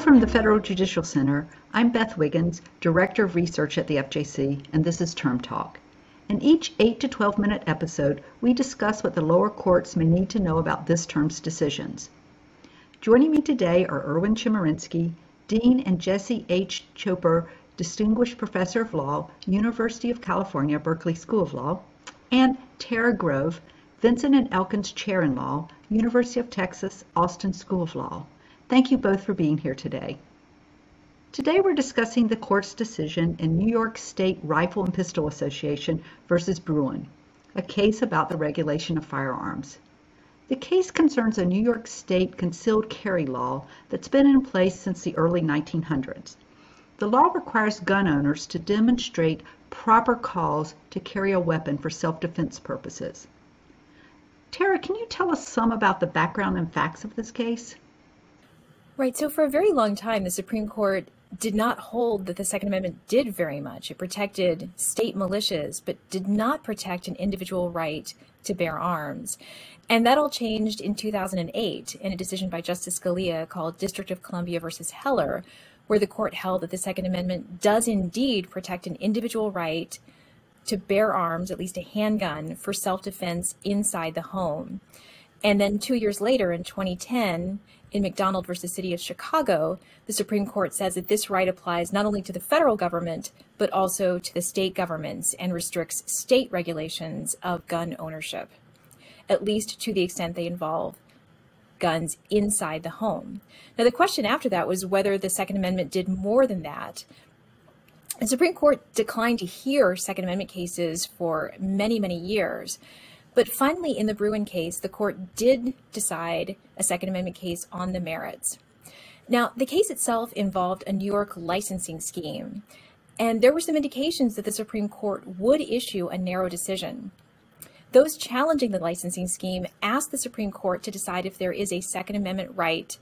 From the Federal Judicial Center, I'm Beth Wiggins, Director of Research at the FJC, and this is Term Talk. In each 8 to 12 minute episode, we discuss what the lower courts may need to know about this term's decisions. Joining me today are Erwin Chemerinsky, Dean and Jesse H. Choper, Distinguished Professor of Law, University of California, Berkeley School of Law, and Tara Grove, Vinson and Elkins Chair in Law, University of Texas, Austin School of Law. Thank you both for being here today. Today we're discussing the court's decision in New York State Rifle and Pistol Association versus Bruen, a case about the regulation of firearms. The case concerns a New York State concealed carry law that's been in place since the early 1900s. The law requires gun owners to demonstrate proper cause to carry a weapon for self-defense purposes. Tara, can you tell us some about the background and facts of this case? Right. So for a very long time, the Supreme Court did not hold that the Second Amendment did very much. It protected state militias, but did not protect an individual right to bear arms. And that all changed in 2008 in a decision by Justice Scalia called District of Columbia versus Heller, where the court held that the Second Amendment does indeed protect an individual right to bear arms, at least a handgun, for self defense inside the home. And then two years later, in 2010, in McDonald versus City of Chicago, the Supreme Court says that this right applies not only to the federal government, but also to the state governments and restricts state regulations of gun ownership, at least to the extent they involve guns inside the home. Now, the question after that was whether the Second Amendment did more than that. The Supreme Court declined to hear Second Amendment cases for many, many years. But finally, in the Bruen case, the court did decide a Second Amendment case on the merits. Now, the case itself involved a New York licensing scheme, and there were some indications that the Supreme Court would issue a narrow decision. Those challenging the licensing scheme asked the Supreme Court to decide if there is a Second Amendment right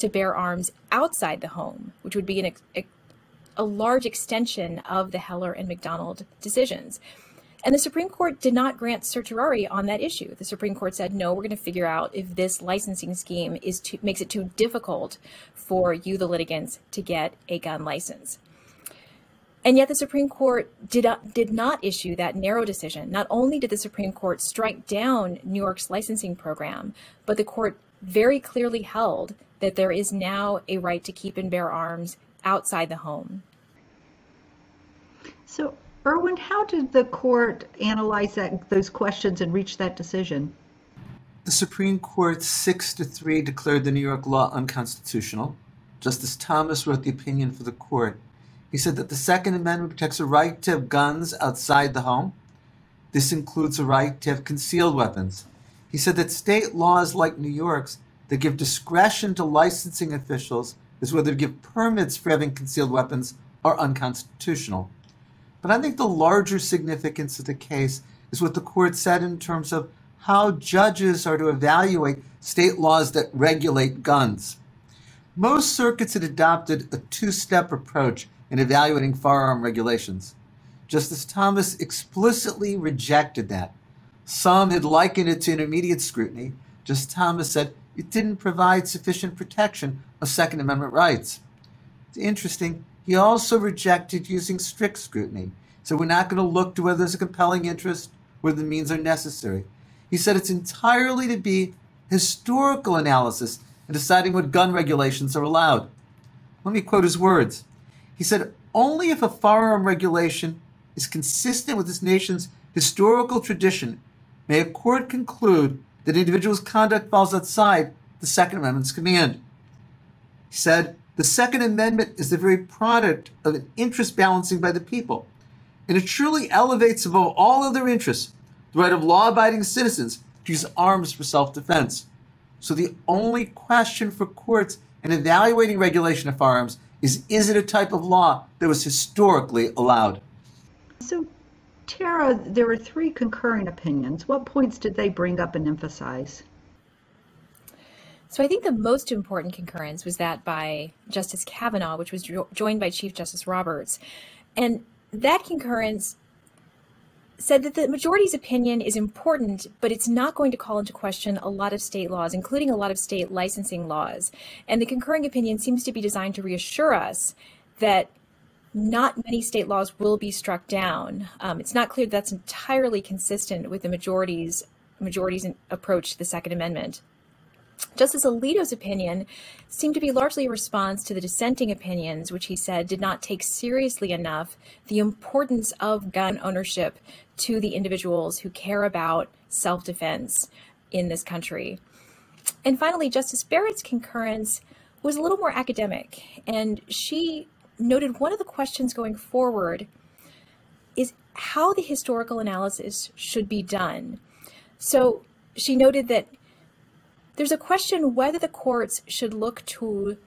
to bear arms outside the home, which would be an, a, a large extension of the Heller and McDonald decisions. And the Supreme Court did not grant certiorari on that issue. The Supreme Court said, no, we're going to figure out if this licensing scheme is too, makes it too difficult for you, the litigants, to get a gun license. And yet the Supreme Court did not, did not issue that narrow decision. Not only did the Supreme Court strike down New York's licensing program, but the court very clearly held that there is now a right to keep and bear arms outside the home. So Erwin, how did the court analyze that, those questions and reach that decision? The Supreme Court, six to three, declared the New York law unconstitutional. Justice Thomas wrote the opinion for the court. He said that the Second Amendment protects a right to have guns outside the home. This includes a right to have concealed weapons. He said that state laws like New York's that give discretion to licensing officials as whether to give permits for having concealed weapons are unconstitutional. But I think the larger significance of the case is what the court said in terms of how judges are to evaluate state laws that regulate guns. Most circuits had adopted a two step approach in evaluating firearm regulations. Justice Thomas explicitly rejected that. Some had likened it to intermediate scrutiny. Justice Thomas said it didn't provide sufficient protection of Second Amendment rights. It's interesting, he also rejected using strict scrutiny. So we're not going to look to whether there's a compelling interest, whether the means are necessary. He said it's entirely to be historical analysis in deciding what gun regulations are allowed. Let me quote his words. He said, Only if a firearm regulation is consistent with this nation's historical tradition may a court conclude that an individual's conduct falls outside the Second Amendment's command. He said, the Second Amendment is the very product of an interest balancing by the people, and it truly elevates above all other interests the right of law abiding citizens to use arms for self defense. So the only question for courts in evaluating regulation of firearms is is it a type of law that was historically allowed? So, Tara, there were three concurring opinions. What points did they bring up and emphasize? So I think the most important concurrence was that by Justice Kavanaugh, which was jo- joined by Chief Justice Roberts. And that concurrence said that the majority's opinion is important, but it's not going to call into question a lot of state laws, including a lot of state licensing laws. And the concurring opinion seems to be designed to reassure us that not many state laws will be struck down. Um, it's not clear that that's entirely consistent with the majority's majority's approach to the Second Amendment. Justice Alito's opinion seemed to be largely a response to the dissenting opinions, which he said did not take seriously enough the importance of gun ownership to the individuals who care about self defense in this country. And finally, Justice Barrett's concurrence was a little more academic, and she noted one of the questions going forward is how the historical analysis should be done. So she noted that there's a question whether the courts should look to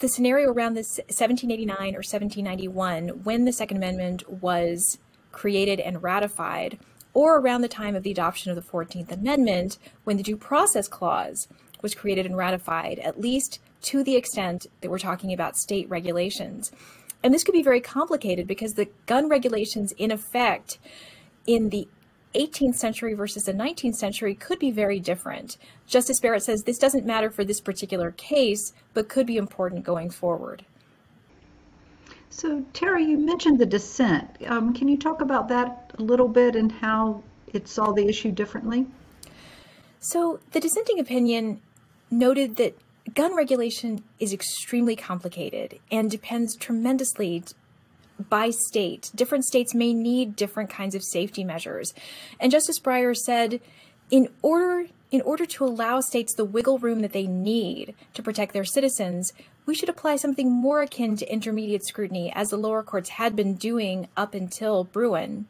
the scenario around this 1789 or 1791 when the Second Amendment was created and ratified, or around the time of the adoption of the 14th Amendment when the Due Process Clause was created and ratified, at least to the extent that we're talking about state regulations. And this could be very complicated because the gun regulations, in effect, in the 18th century versus the 19th century could be very different. Justice Barrett says this doesn't matter for this particular case, but could be important going forward. So, Tara, you mentioned the dissent. Um, can you talk about that a little bit and how it saw the issue differently? So, the dissenting opinion noted that gun regulation is extremely complicated and depends tremendously by state. Different states may need different kinds of safety measures. And Justice Breyer said, in order in order to allow states the wiggle room that they need to protect their citizens, we should apply something more akin to intermediate scrutiny, as the lower courts had been doing up until Bruen.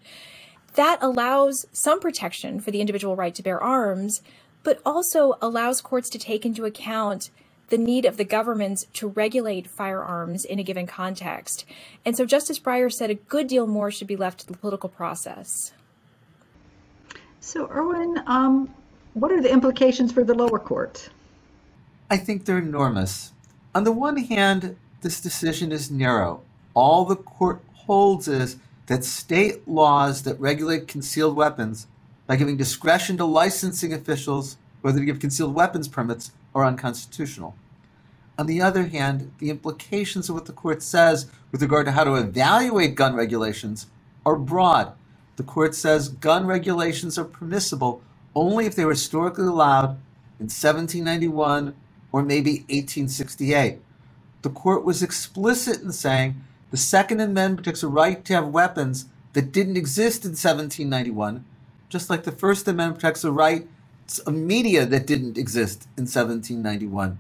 That allows some protection for the individual right to bear arms, but also allows courts to take into account the need of the governments to regulate firearms in a given context. And so Justice Breyer said a good deal more should be left to the political process. So, Erwin, um, what are the implications for the lower court? I think they're enormous. On the one hand, this decision is narrow. All the court holds is that state laws that regulate concealed weapons by giving discretion to licensing officials whether to give concealed weapons permits are unconstitutional. On the other hand, the implications of what the court says with regard to how to evaluate gun regulations are broad. The court says gun regulations are permissible only if they were historically allowed in 1791 or maybe 1868. The court was explicit in saying the Second Amendment protects a right to have weapons that didn't exist in 1791, just like the First Amendment protects a right a media that didn't exist in 1791.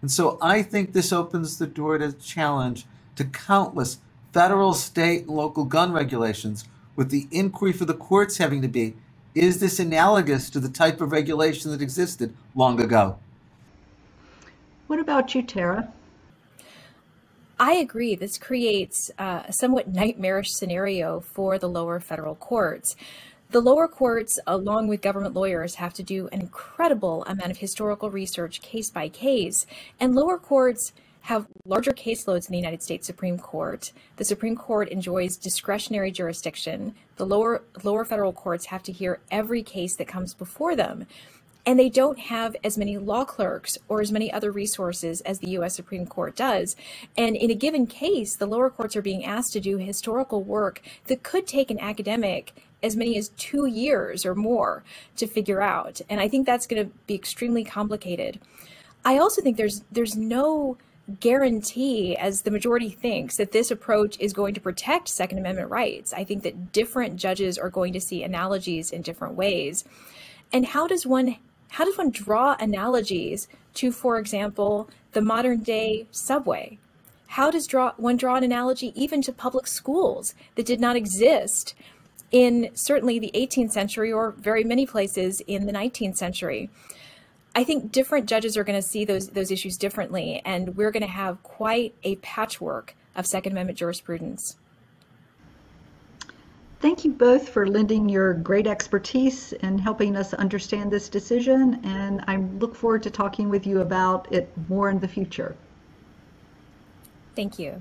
And so I think this opens the door to challenge to countless federal, state, and local gun regulations, with the inquiry for the courts having to be is this analogous to the type of regulation that existed long ago? What about you, Tara? I agree. This creates uh, a somewhat nightmarish scenario for the lower federal courts. The lower courts, along with government lawyers, have to do an incredible amount of historical research case by case. And lower courts have larger caseloads than the United States Supreme Court. The Supreme Court enjoys discretionary jurisdiction. The lower lower federal courts have to hear every case that comes before them. And they don't have as many law clerks or as many other resources as the US Supreme Court does. And in a given case, the lower courts are being asked to do historical work that could take an academic as many as two years or more to figure out. And I think that's going to be extremely complicated. I also think there's there's no guarantee, as the majority thinks, that this approach is going to protect Second Amendment rights. I think that different judges are going to see analogies in different ways. And how does one how does one draw analogies to, for example, the modern day subway? How does draw, one draw an analogy even to public schools that did not exist in certainly the 18th century or very many places in the 19th century. I think different judges are going to see those those issues differently, and we're going to have quite a patchwork of Second Amendment jurisprudence. Thank you both for lending your great expertise and helping us understand this decision, and I look forward to talking with you about it more in the future. Thank you.